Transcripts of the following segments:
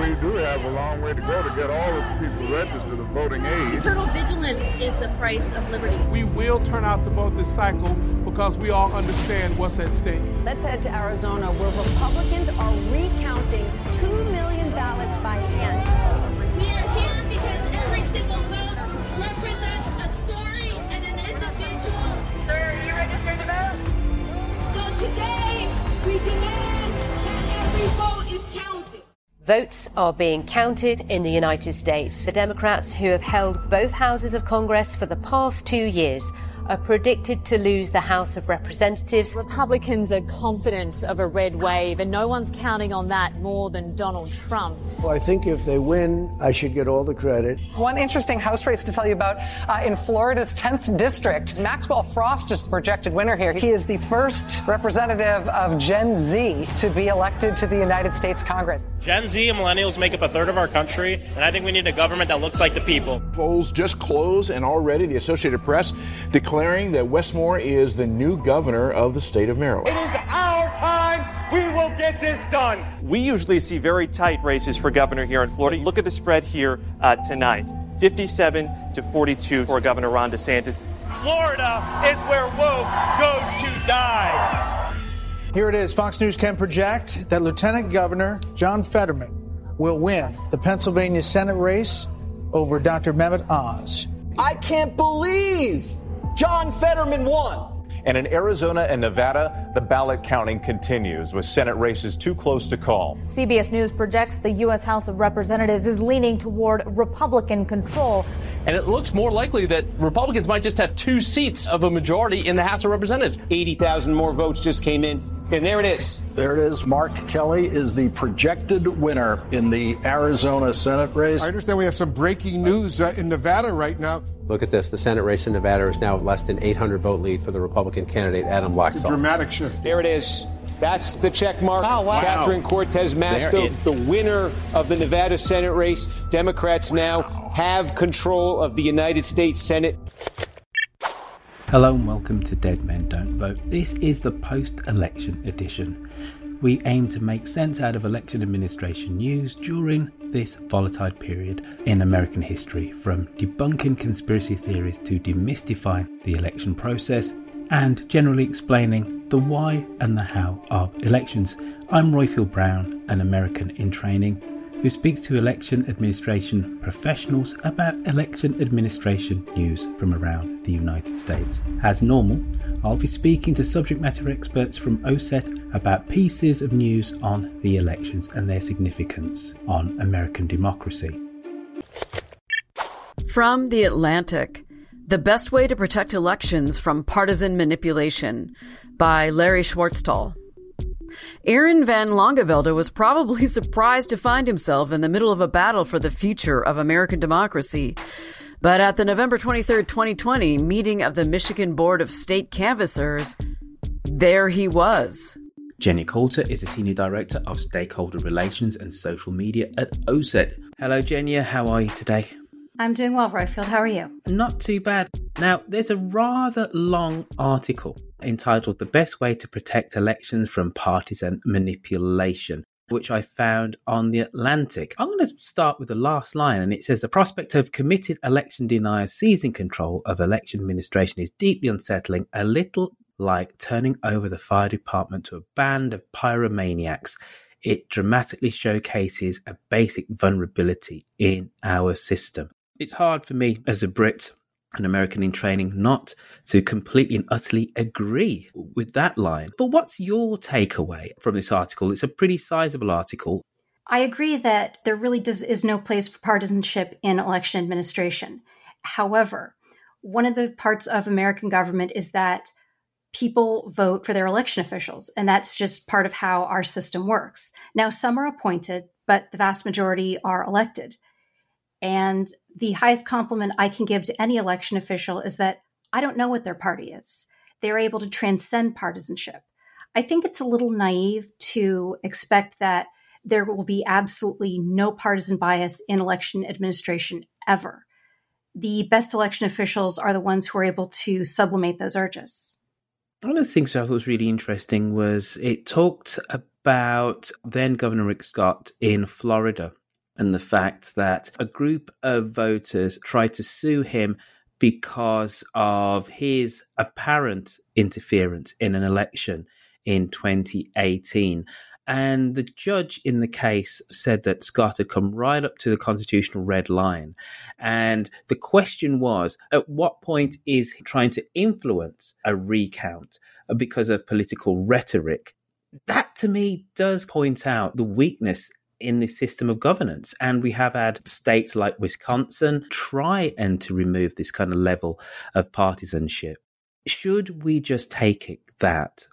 we do have a long way to go to get all the people registered to voting age. Eternal vigilance is the price of liberty. We will turn out to vote this cycle because we all understand what's at stake. Let's head to Arizona, where Republicans are recounting 2 million ballots by hand. Votes are being counted in the United States. The Democrats, who have held both houses of Congress for the past two years, are predicted to lose the House of Representatives. Republicans are confident of a red wave, and no one's counting on that more than Donald Trump. Well, I think if they win, I should get all the credit. One interesting House race to tell you about uh, in Florida's 10th district. Maxwell Frost is the projected winner here. He is the first representative of Gen Z to be elected to the United States Congress. Gen Z and millennials make up a third of our country, and I think we need a government that looks like the people. Polls just closed, and already the Associated Press declaring that Wes Moore is the new governor of the state of Maryland. It is our time. We will get this done. We usually see very tight races for governor here in Florida. Look at the spread here uh, tonight 57 to 42 for Governor Ron DeSantis. Florida is where woke goes to die. Here it is. Fox News can project that Lieutenant Governor John Fetterman will win the Pennsylvania Senate race over Dr. Mehmet Oz. I can't believe John Fetterman won. And in Arizona and Nevada, the ballot counting continues with Senate races too close to call. CBS News projects the U.S. House of Representatives is leaning toward Republican control. And it looks more likely that Republicans might just have two seats of a majority in the House of Representatives. 80,000 more votes just came in. And there it is. There it is. Mark Kelly is the projected winner in the Arizona Senate race. I understand we have some breaking news uh, in Nevada right now. Look at this. The Senate race in Nevada is now less than 800 vote lead for the Republican candidate, Adam Laxalt. dramatic shift. There it is. That's the check mark. Oh, wow. Catherine Cortez Masto, the winner of the Nevada Senate race. Democrats now have control of the United States Senate. Hello and welcome to Dead Men Don't Vote. This is the post election edition. We aim to make sense out of election administration news during this volatile period in American history, from debunking conspiracy theories to demystifying the election process and generally explaining the why and the how of elections. I'm Roifield Brown, an American in training who speaks to election administration professionals about election administration news from around the United States. As normal, I'll be speaking to subject matter experts from OSET about pieces of news on the elections and their significance on American democracy. From The Atlantic The Best Way to Protect Elections from Partisan Manipulation by Larry Schwartztol. Aaron Van Langevelde was probably surprised to find himself in the middle of a battle for the future of American democracy. But at the November 23, 2020 meeting of the Michigan Board of State Canvassers, there he was. Genya Coulter is the Senior Director of Stakeholder Relations and Social Media at OSET. Hello, Genya. How are you today? I'm doing well, Roifield. How are you? Not too bad. Now, there's a rather long article entitled The Best Way to Protect Elections from Partisan Manipulation, which I found on The Atlantic. I'm going to start with the last line, and it says The prospect of committed election deniers seizing control of election administration is deeply unsettling, a little like turning over the fire department to a band of pyromaniacs. It dramatically showcases a basic vulnerability in our system. It's hard for me as a Brit an American in training not to completely and utterly agree with that line. But what's your takeaway from this article? It's a pretty sizable article. I agree that there really does, is no place for partisanship in election administration. However, one of the parts of American government is that people vote for their election officials, and that's just part of how our system works. Now, some are appointed, but the vast majority are elected. And the highest compliment I can give to any election official is that I don't know what their party is. They're able to transcend partisanship. I think it's a little naive to expect that there will be absolutely no partisan bias in election administration ever. The best election officials are the ones who are able to sublimate those urges. One of the things I thought was really interesting was it talked about then Governor Rick Scott in Florida and the fact that a group of voters tried to sue him because of his apparent interference in an election in 2018. And the judge in the case said that Scott had come right up to the constitutional red line. And the question was at what point is he trying to influence a recount because of political rhetoric? That to me does point out the weakness in this system of governance. And we have had states like Wisconsin try and to remove this kind of level of partisanship. Should we just take it that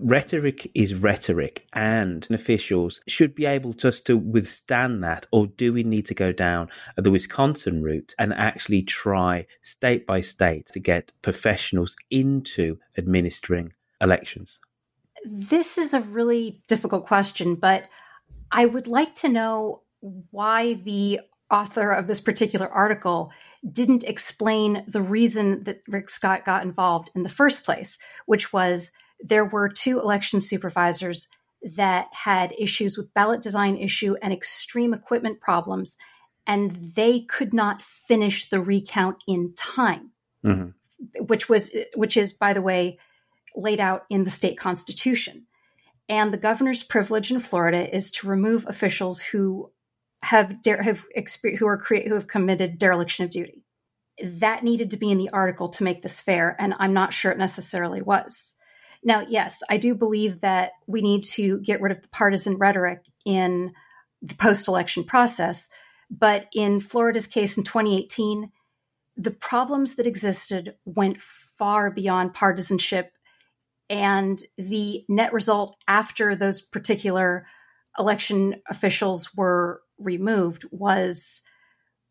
rhetoric is rhetoric and officials should be able just to withstand that or do we need to go down the wisconsin route and actually try state by state to get professionals into administering elections this is a really difficult question but I would like to know why the author of this particular article didn't explain the reason that Rick Scott got involved in the first place, which was there were two election supervisors that had issues with ballot design issue and extreme equipment problems, and they could not finish the recount in time, mm-hmm. which was which is, by the way, laid out in the state constitution. And the governor's privilege in Florida is to remove officials who have de- have who are who have committed dereliction of duty. That needed to be in the article to make this fair, and I'm not sure it necessarily was. Now, yes, I do believe that we need to get rid of the partisan rhetoric in the post-election process, but in Florida's case in 2018, the problems that existed went far beyond partisanship and the net result after those particular election officials were removed was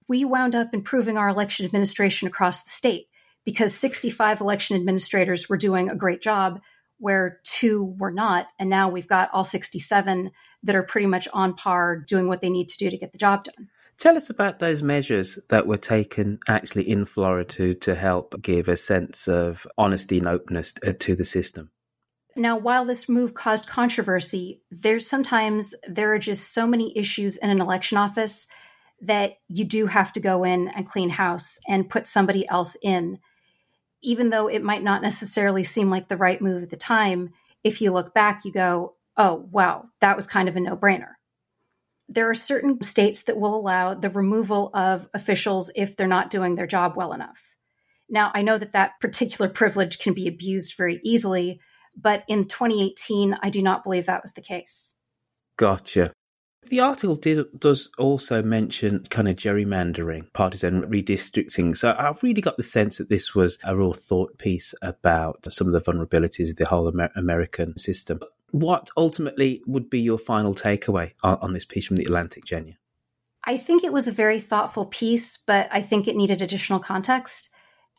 we wound up improving our election administration across the state because 65 election administrators were doing a great job where two were not. And now we've got all 67 that are pretty much on par doing what they need to do to get the job done. Tell us about those measures that were taken actually in Florida to, to help give a sense of honesty and openness uh, to the system. Now, while this move caused controversy, there's sometimes there are just so many issues in an election office that you do have to go in and clean house and put somebody else in. Even though it might not necessarily seem like the right move at the time, if you look back, you go, oh, wow, that was kind of a no brainer there are certain states that will allow the removal of officials if they're not doing their job well enough. Now, I know that that particular privilege can be abused very easily, but in 2018, I do not believe that was the case. Gotcha. The article did, does also mention kind of gerrymandering, partisan redistricting. So I've really got the sense that this was a real thought piece about some of the vulnerabilities of the whole Amer- American system. What ultimately would be your final takeaway on, on this piece from the Atlantic, Genya? I think it was a very thoughtful piece, but I think it needed additional context.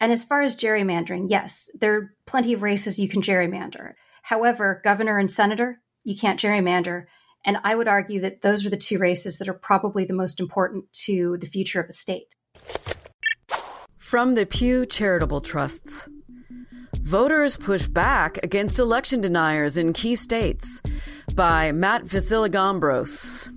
And as far as gerrymandering, yes, there are plenty of races you can gerrymander. However, governor and senator, you can't gerrymander. And I would argue that those are the two races that are probably the most important to the future of a state. From the Pew Charitable Trusts. Voters push back against election deniers in key states by Matt Vasilogambros.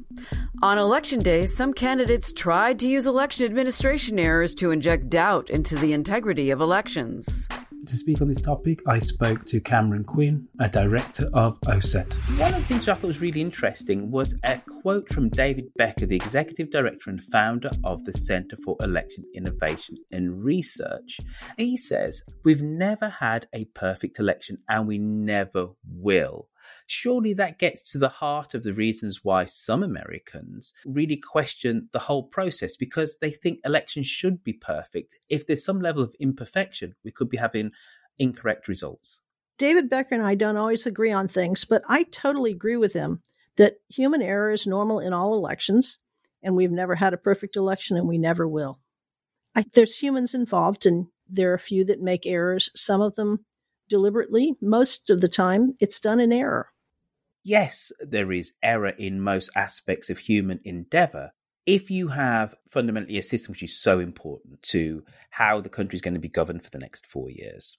On election day, some candidates tried to use election administration errors to inject doubt into the integrity of elections. To speak on this topic, I spoke to Cameron Quinn, a director of OSET. One of the things I thought was really interesting was a quote from David Becker, the executive director and founder of the Center for Election Innovation and Research. He says, We've never had a perfect election and we never will surely that gets to the heart of the reasons why some Americans really question the whole process because they think elections should be perfect. If there's some level of imperfection, we could be having incorrect results. David Becker and I don't always agree on things, but I totally agree with him that human error is normal in all elections, and we've never had a perfect election and we never will. I, there's humans involved, and there are a few that make errors, some of them deliberately. Most of the time, it's done in error yes, there is error in most aspects of human endeavor. If you have fundamentally a system which is so important to how the country is going to be governed for the next four years,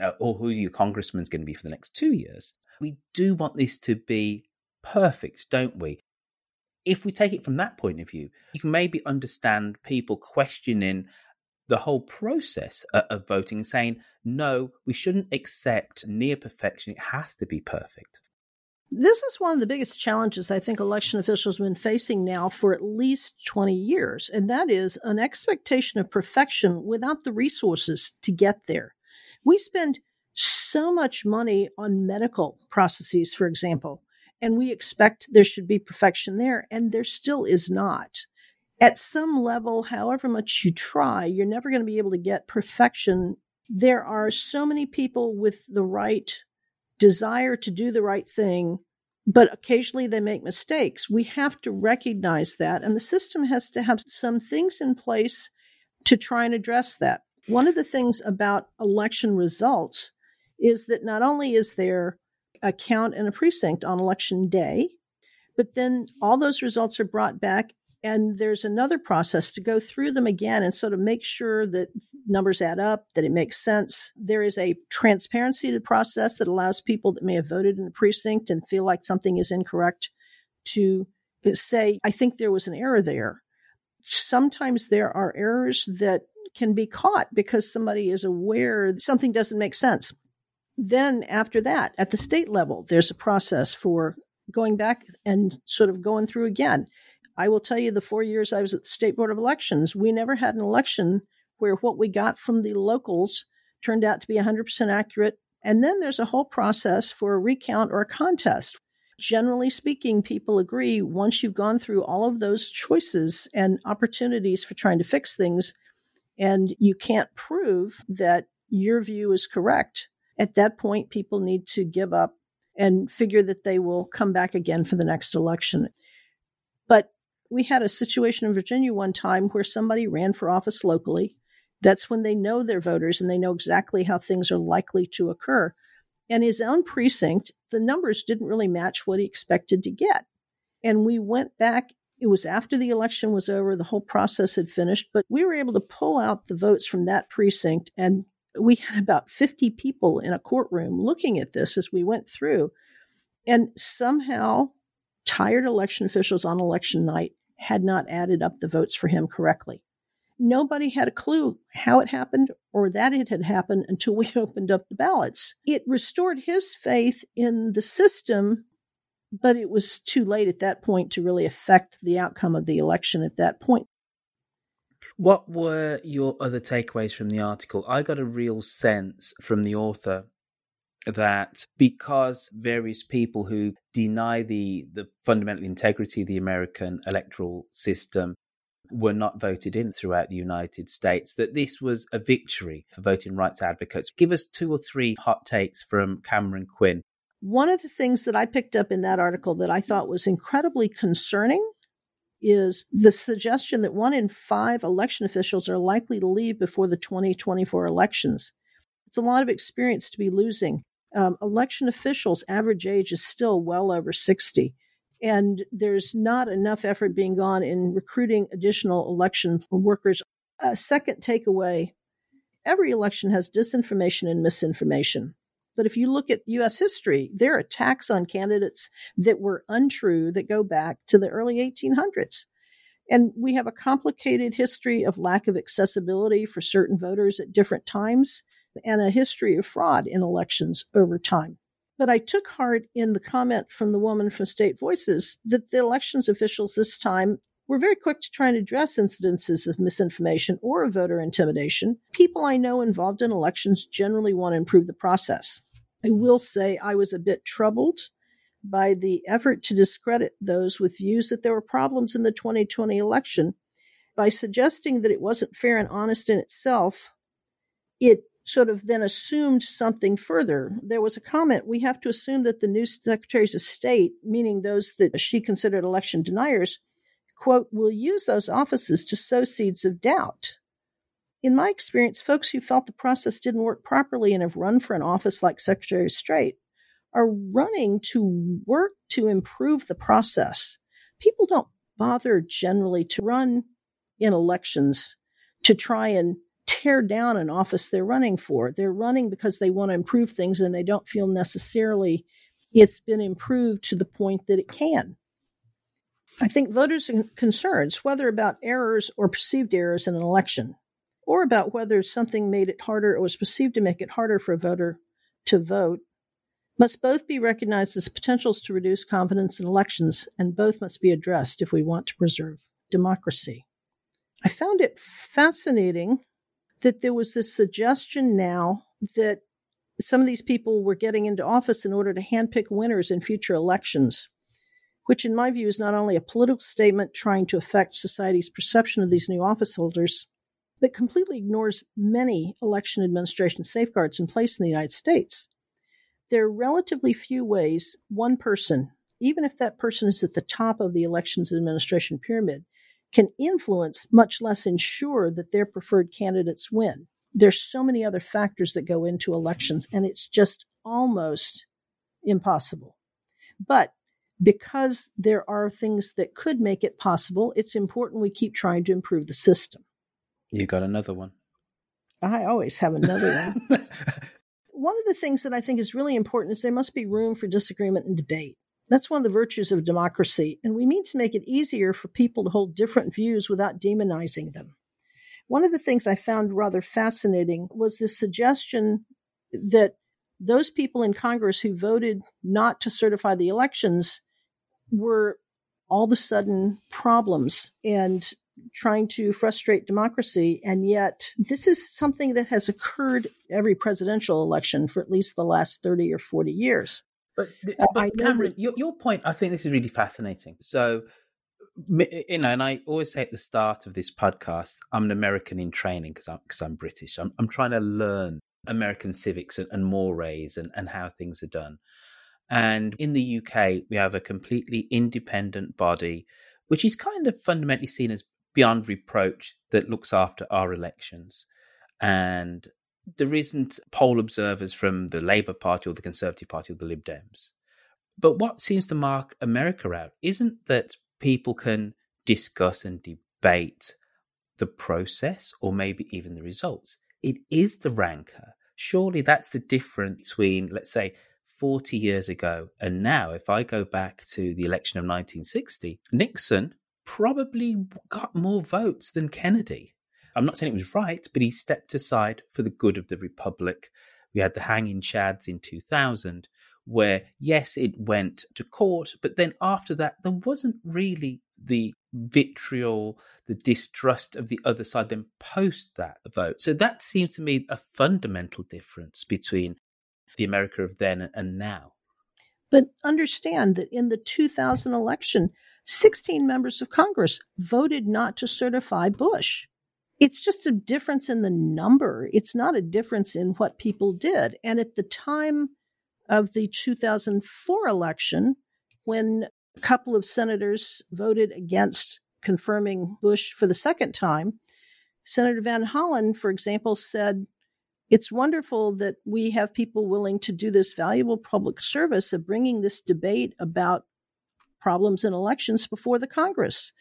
uh, or who your congressman is going to be for the next two years, we do want this to be perfect, don't we? if we take it from that point of view, you can maybe understand people questioning the whole process of voting and saying, no, we shouldn't accept near perfection. It has to be perfect. This is one of the biggest challenges I think election officials have been facing now for at least 20 years, and that is an expectation of perfection without the resources to get there. We spend so much money on medical processes, for example, and we expect there should be perfection there, and there still is not. At some level, however much you try, you're never going to be able to get perfection. There are so many people with the right desire to do the right thing, but occasionally they make mistakes. We have to recognize that, and the system has to have some things in place to try and address that. One of the things about election results is that not only is there a count in a precinct on election day, but then all those results are brought back and there's another process to go through them again and sort of make sure that numbers add up, that it makes sense. There is a transparency to the process that allows people that may have voted in a precinct and feel like something is incorrect to say, I think there was an error there. Sometimes there are errors that can be caught because somebody is aware something doesn't make sense. Then, after that, at the state level, there's a process for going back and sort of going through again. I will tell you the four years I was at the State Board of Elections, we never had an election where what we got from the locals turned out to be 100% accurate. And then there's a whole process for a recount or a contest. Generally speaking, people agree once you've gone through all of those choices and opportunities for trying to fix things, and you can't prove that your view is correct, at that point, people need to give up and figure that they will come back again for the next election. But we had a situation in Virginia one time where somebody ran for office locally. That's when they know their voters and they know exactly how things are likely to occur. And his own precinct, the numbers didn't really match what he expected to get. And we went back. It was after the election was over, the whole process had finished, but we were able to pull out the votes from that precinct and we had about 50 people in a courtroom looking at this as we went through. And somehow, tired election officials on election night had not added up the votes for him correctly. Nobody had a clue how it happened or that it had happened until we opened up the ballots. It restored his faith in the system, but it was too late at that point to really affect the outcome of the election at that point. What were your other takeaways from the article? I got a real sense from the author that because various people who deny the, the fundamental integrity of the American electoral system were not voted in throughout the United States, that this was a victory for voting rights advocates. Give us two or three hot takes from Cameron Quinn. One of the things that I picked up in that article that I thought was incredibly concerning is the suggestion that one in five election officials are likely to leave before the 2024 elections. It's a lot of experience to be losing. Um, election officials' average age is still well over 60, and there's not enough effort being gone in recruiting additional election workers. A second takeaway every election has disinformation and misinformation. But if you look at U.S. history, there are attacks on candidates that were untrue that go back to the early 1800s. And we have a complicated history of lack of accessibility for certain voters at different times and a history of fraud in elections over time. But I took heart in the comment from the woman from State Voices that the elections officials this time were very quick to try and address incidences of misinformation or voter intimidation. People I know involved in elections generally want to improve the process. I will say I was a bit troubled by the effort to discredit those with views that there were problems in the 2020 election by suggesting that it wasn't fair and honest in itself. It sort of then assumed something further. There was a comment we have to assume that the new secretaries of state, meaning those that she considered election deniers, quote, will use those offices to sow seeds of doubt in my experience, folks who felt the process didn't work properly and have run for an office like Secretary of State are running to work to improve the process. People don't bother generally to run in elections to try and tear down an office they're running for. They're running because they want to improve things and they don't feel necessarily it's been improved to the point that it can. I think voters' concerns, whether about errors or perceived errors in an election, or about whether something made it harder or was perceived to make it harder for a voter to vote, must both be recognized as potentials to reduce confidence in elections, and both must be addressed if we want to preserve democracy. I found it fascinating that there was this suggestion now that some of these people were getting into office in order to handpick winners in future elections which, in my view, is not only a political statement trying to affect society's perception of these new office holders, but completely ignores many election administration safeguards in place in the United States. There are relatively few ways one person, even if that person is at the top of the elections administration pyramid, can influence, much less ensure that their preferred candidates win. There's so many other factors that go into elections, and it's just almost impossible. But because there are things that could make it possible, it's important we keep trying to improve the system. You got another one. I always have another one. one of the things that I think is really important is there must be room for disagreement and debate. That's one of the virtues of democracy, and we mean to make it easier for people to hold different views without demonizing them. One of the things I found rather fascinating was the suggestion that those people in Congress who voted not to certify the elections were all of a sudden problems and trying to frustrate democracy. And yet, this is something that has occurred every presidential election for at least the last 30 or 40 years. But, uh, but Cameron, your, your point, I think this is really fascinating. So, you know, and I always say at the start of this podcast, I'm an American in training because I'm, cause I'm British. I'm, I'm trying to learn American civics and, and mores and, and how things are done. And in the UK, we have a completely independent body, which is kind of fundamentally seen as beyond reproach that looks after our elections. And there isn't poll observers from the Labour Party or the Conservative Party or the Lib Dems. But what seems to mark America out isn't that people can discuss and debate the process or maybe even the results. It is the rancor. Surely that's the difference between, let's say, 40 years ago. And now, if I go back to the election of 1960, Nixon probably got more votes than Kennedy. I'm not saying it was right, but he stepped aside for the good of the Republic. We had the hanging chads in 2000, where, yes, it went to court, but then after that, there wasn't really the vitriol, the distrust of the other side then post that vote. So that seems to me a fundamental difference between the America of then and now. But understand that in the 2000 election, 16 members of Congress voted not to certify Bush. It's just a difference in the number. It's not a difference in what people did. And at the time of the 2004 election, when a couple of senators voted against confirming Bush for the second time, Senator Van Hollen, for example, said it's wonderful that we have people willing to do this valuable public service of bringing this debate about problems in elections before the Congress.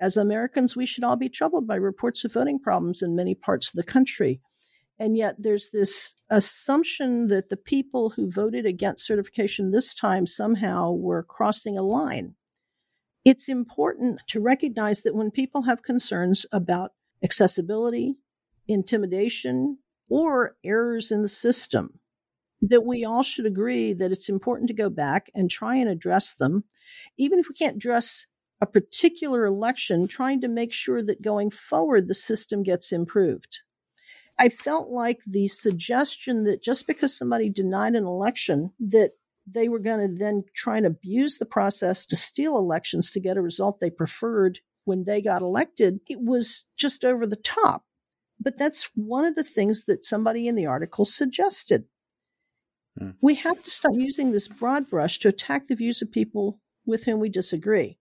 As Americans, we should all be troubled by reports of voting problems in many parts of the country. And yet, there's this assumption that the people who voted against certification this time somehow were crossing a line. It's important to recognize that when people have concerns about accessibility, intimidation, or errors in the system, that we all should agree that it's important to go back and try and address them, even if we can't address a particular election, trying to make sure that going forward the system gets improved. I felt like the suggestion that just because somebody denied an election, that they were going to then try and abuse the process to steal elections to get a result they preferred when they got elected, it was just over the top. But that's one of the things that somebody in the article suggested. Mm. We have to stop using this broad brush to attack the views of people with whom we disagree.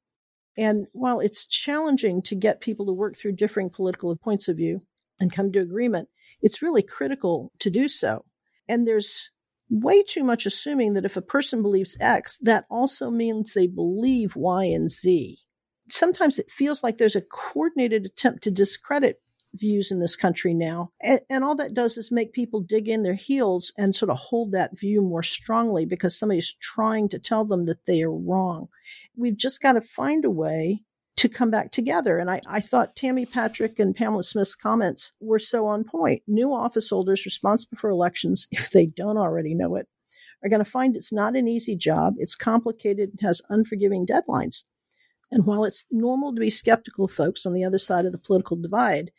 And while it's challenging to get people to work through differing political points of view and come to agreement, it's really critical to do so. And there's way too much assuming that if a person believes X, that also means they believe Y and Z. Sometimes it feels like there's a coordinated attempt to discredit views in this country now. And, and, all that does is make people dig in their heels and sort of hold that view more strongly because somebody's trying to tell them that they are wrong. We've just got to find a way to come back together. And I, I thought Tammy Patrick and Pamela Smith's comments were so on point. New office holders responsible for elections, if they don't already know it, are going to find it's not an easy job. It's complicated and has unforgiving deadlines. And while it's normal to be skeptical folks on the other side of the political divide,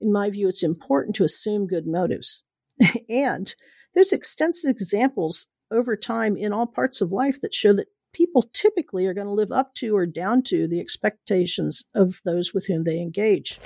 in my view, it's important to assume good motives. and there's extensive examples over time in all parts of life that show that people typically are going to live up to or down to the expectations of those with whom they engage.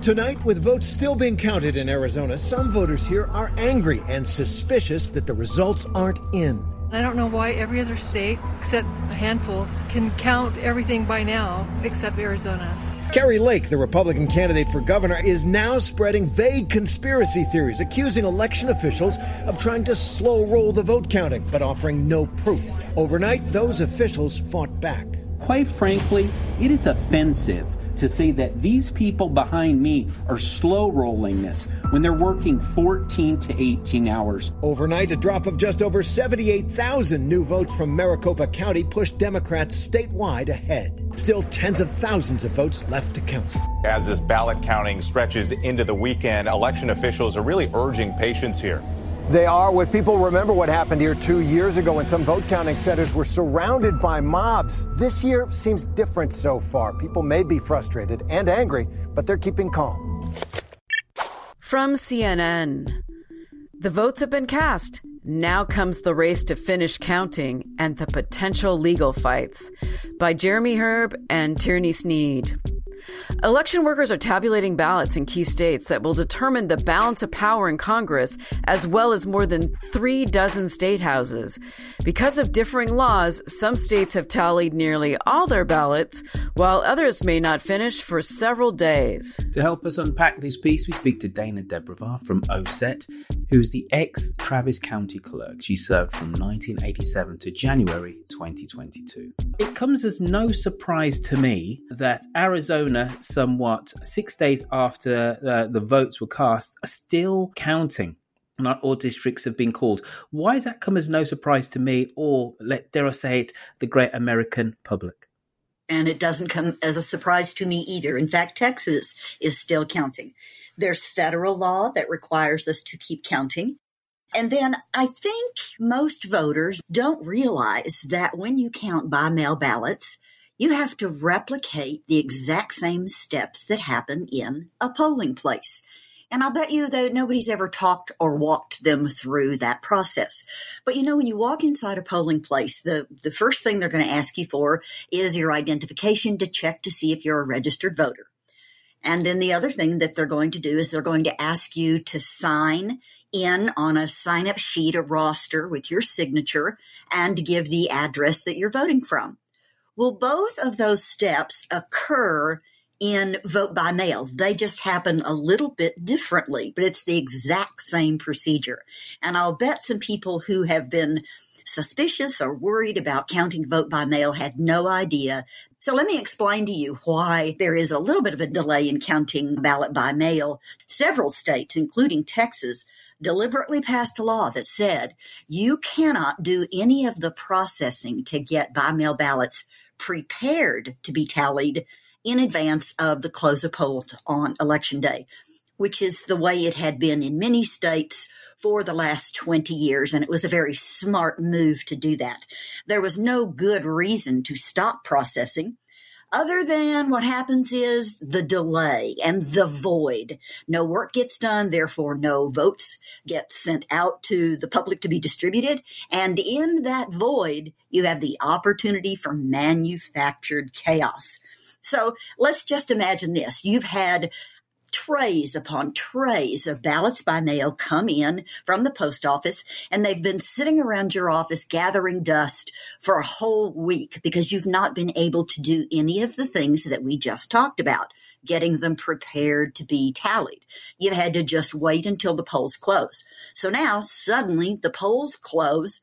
Tonight, with votes still being counted in Arizona, some voters here are angry and suspicious that the results aren't in. I don't know why every other state, except a handful, can count everything by now except Arizona. Kari Lake, the Republican candidate for governor, is now spreading vague conspiracy theories, accusing election officials of trying to slow roll the vote counting, but offering no proof. Overnight, those officials fought back. Quite frankly, it is offensive to say that these people behind me are slow rolling this when they're working 14 to 18 hours. Overnight, a drop of just over 78,000 new votes from Maricopa County pushed Democrats statewide ahead. Still tens of thousands of votes left to count. As this ballot counting stretches into the weekend, election officials are really urging patience here. They are. What people remember what happened here two years ago when some vote counting centers were surrounded by mobs. This year seems different so far. People may be frustrated and angry, but they're keeping calm. From CNN, the votes have been cast. Now comes the race to finish counting and the potential legal fights by Jeremy Herb and Tierney Sneed. Election workers are tabulating ballots in key states that will determine the balance of power in Congress, as well as more than three dozen state houses. Because of differing laws, some states have tallied nearly all their ballots, while others may not finish for several days. To help us unpack this piece, we speak to Dana DeBeauvoir from OSET, who is the ex Travis County clerk. She served from 1987 to January 2022. It comes as no surprise to me that Arizona somewhat six days after uh, the votes were cast, are still counting. Not all districts have been called. Why does that come as no surprise to me, or let dare I say it, the great American public? And it doesn't come as a surprise to me either. In fact, Texas is still counting. There's federal law that requires us to keep counting. And then I think most voters don't realize that when you count by mail ballots, you have to replicate the exact same steps that happen in a polling place. And I'll bet you that nobody's ever talked or walked them through that process. But you know, when you walk inside a polling place, the, the first thing they're going to ask you for is your identification to check to see if you're a registered voter. And then the other thing that they're going to do is they're going to ask you to sign in on a sign up sheet, a roster with your signature and give the address that you're voting from. Well, both of those steps occur in vote by mail. They just happen a little bit differently, but it's the exact same procedure. And I'll bet some people who have been suspicious or worried about counting vote by mail had no idea. So let me explain to you why there is a little bit of a delay in counting ballot by mail. Several states, including Texas, deliberately passed a law that said you cannot do any of the processing to get by mail ballots prepared to be tallied in advance of the close of polls on election day, which is the way it had been in many states for the last 20 years. And it was a very smart move to do that. There was no good reason to stop processing other than what happens is the delay and the void. No work gets done, therefore no votes get sent out to the public to be distributed. And in that void, you have the opportunity for manufactured chaos. So let's just imagine this. You've had trays upon trays of ballots by mail come in from the post office and they've been sitting around your office gathering dust for a whole week because you've not been able to do any of the things that we just talked about, getting them prepared to be tallied. You've had to just wait until the polls close. So now suddenly the polls close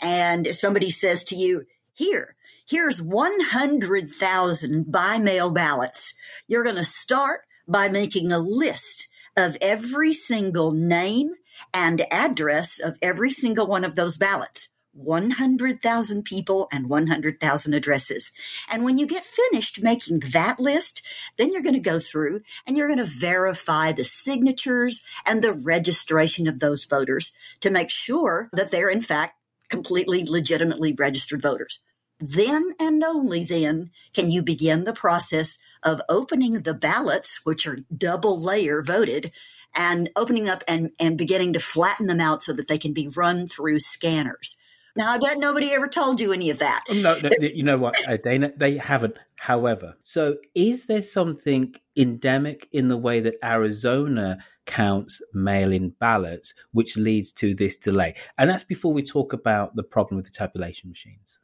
and somebody says to you, here, here's 100,000 by mail ballots. You're going to start by making a list of every single name and address of every single one of those ballots. 100,000 people and 100,000 addresses. And when you get finished making that list, then you're going to go through and you're going to verify the signatures and the registration of those voters to make sure that they're in fact completely legitimately registered voters. Then and only then can you begin the process of opening the ballots, which are double layer voted, and opening up and, and beginning to flatten them out so that they can be run through scanners. Now, I bet nobody ever told you any of that. No, no you know what, uh, Dana? They haven't. However, so is there something endemic in the way that Arizona counts mail in ballots, which leads to this delay? And that's before we talk about the problem with the tabulation machines.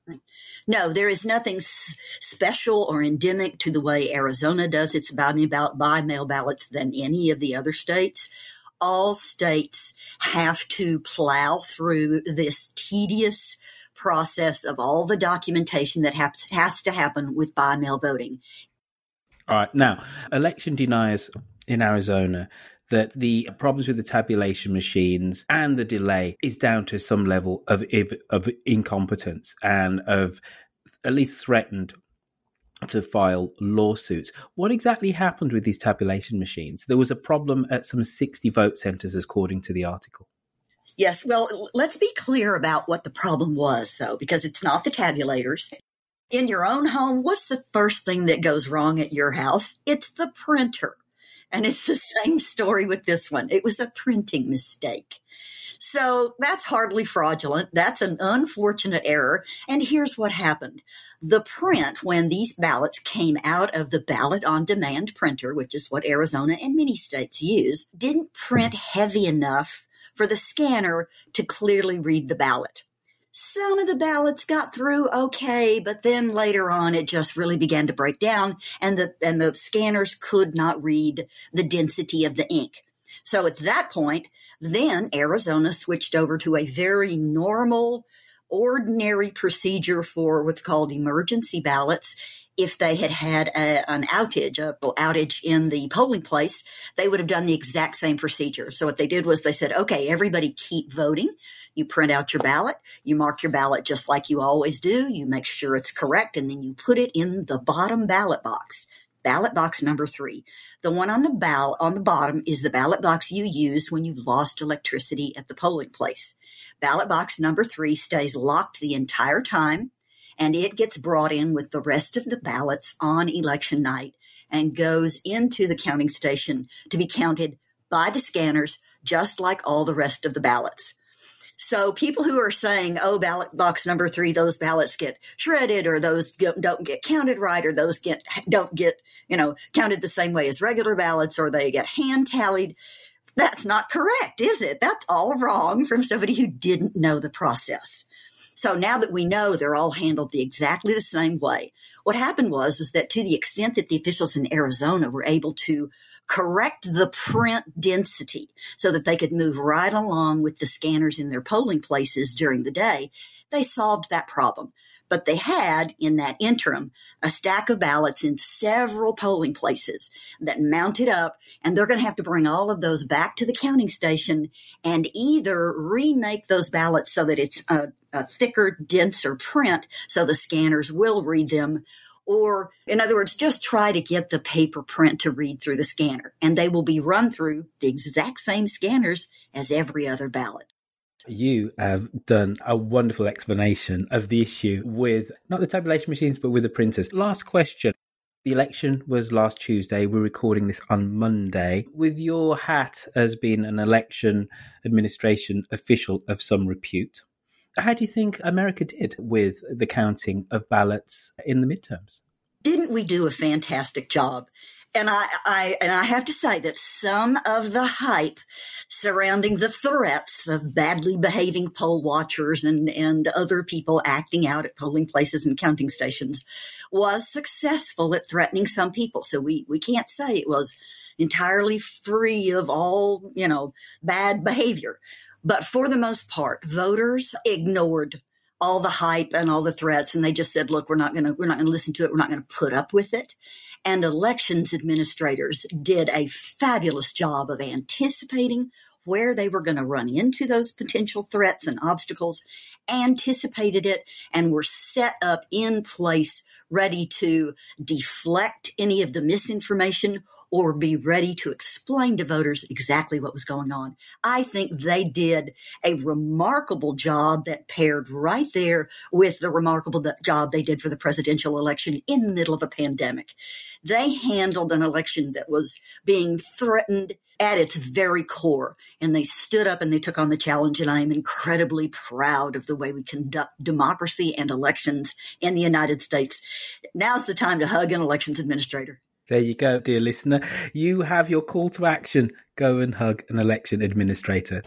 No, there is nothing s- special or endemic to the way Arizona does its by mail ballots than any of the other states all states have to plow through this tedious process of all the documentation that has, to happen with by mail voting. All right. Now, election deniers in Arizona that the problems with the tabulation machines and the delay is down to some level of of incompetence and of at least threatened to file lawsuits. What exactly happened with these tabulation machines? There was a problem at some 60 vote centers, according to the article. Yes, well, let's be clear about what the problem was, though, because it's not the tabulators. In your own home, what's the first thing that goes wrong at your house? It's the printer. And it's the same story with this one. It was a printing mistake. So that's hardly fraudulent. That's an unfortunate error. And here's what happened. The print, when these ballots came out of the ballot on demand printer, which is what Arizona and many states use, didn't print heavy enough for the scanner to clearly read the ballot. Some of the ballots got through okay, but then later on it just really began to break down and the and the scanners could not read the density of the ink. So at that point, then Arizona switched over to a very normal, ordinary procedure for what's called emergency ballots. If they had had a, an outage, a outage in the polling place, they would have done the exact same procedure. So what they did was they said, okay, everybody keep voting. You print out your ballot. You mark your ballot just like you always do. You make sure it's correct and then you put it in the bottom ballot box ballot box number three. The one on the ballot on the bottom is the ballot box you used when you've lost electricity at the polling place. Ballot box number three stays locked the entire time and it gets brought in with the rest of the ballots on election night and goes into the counting station to be counted by the scanners just like all the rest of the ballots. So people who are saying, oh, ballot box number three, those ballots get shredded or those don't get counted right or those get, don't get, you know, counted the same way as regular ballots or they get hand tallied. That's not correct, is it? That's all wrong from somebody who didn't know the process. So now that we know they're all handled the exactly the same way, what happened was was that to the extent that the officials in Arizona were able to correct the print density so that they could move right along with the scanners in their polling places during the day, they solved that problem. But they had in that interim a stack of ballots in several polling places that mounted up and they're going to have to bring all of those back to the counting station and either remake those ballots so that it's a, a thicker, denser print so the scanners will read them or in other words, just try to get the paper print to read through the scanner and they will be run through the exact same scanners as every other ballot. You have done a wonderful explanation of the issue with not the tabulation machines, but with the printers. Last question. The election was last Tuesday. We're recording this on Monday. With your hat as being an election administration official of some repute, how do you think America did with the counting of ballots in the midterms? Didn't we do a fantastic job? And I, I, and I have to say that some of the hype surrounding the threats of badly behaving poll watchers and, and other people acting out at polling places and counting stations was successful at threatening some people. So we, we can't say it was entirely free of all, you know, bad behavior. But for the most part, voters ignored all the hype and all the threats and they just said look we're not going to we're not going to listen to it we're not going to put up with it And elections administrators did a fabulous job of anticipating where they were going to run into those potential threats and obstacles, anticipated it, and were set up in place ready to deflect any of the misinformation or be ready to explain to voters exactly what was going on. I think they did a remarkable job that paired right there with the remarkable job they did for the presidential election in the middle of a pandemic. They handled an election that was being threatened at its very core. And they stood up and they took on the challenge. And I am incredibly proud of the way we conduct democracy and elections in the United States. Now's the time to hug an elections administrator. There you go, dear listener. You have your call to action. Go and hug an election administrator.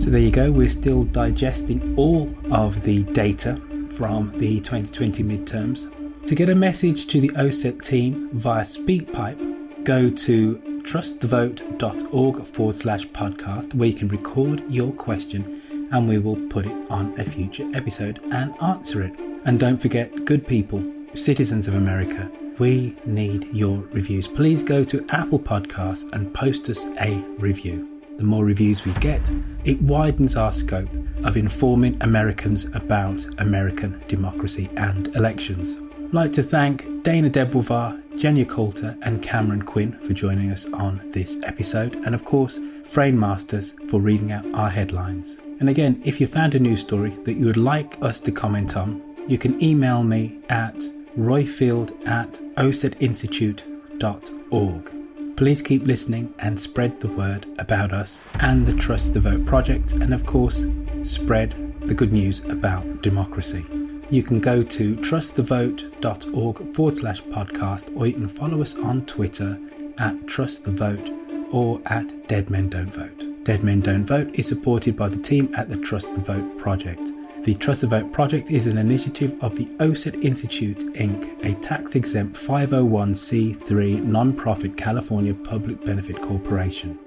So there you go. We're still digesting all of the data from the 2020 midterms. To get a message to the OSET team via SpeakPipe, go to trustthevote.org forward slash podcast where you can record your question and we will put it on a future episode and answer it. And don't forget, good people, citizens of America, we need your reviews. Please go to Apple Podcasts and post us a review. The more reviews we get, it widens our scope of informing Americans about American democracy and elections. I'd like to thank Dana DeBeauvoir, Genya Coulter, and Cameron Quinn for joining us on this episode, and of course, Frame Masters for reading out our headlines. And again, if you found a news story that you would like us to comment on, you can email me at roifield at osetinstitute.org. Please keep listening and spread the word about us and the Trust the Vote project, and of course, spread the good news about democracy you can go to trustthevote.org forward slash podcast, or you can follow us on Twitter at trustthevote or at Dead Men Don't Vote. Dead Men Don't Vote is supported by the team at the Trust the Vote project. The Trust the Vote project is an initiative of the OSET Institute, Inc., a tax exempt 501c3 non-profit California public benefit corporation.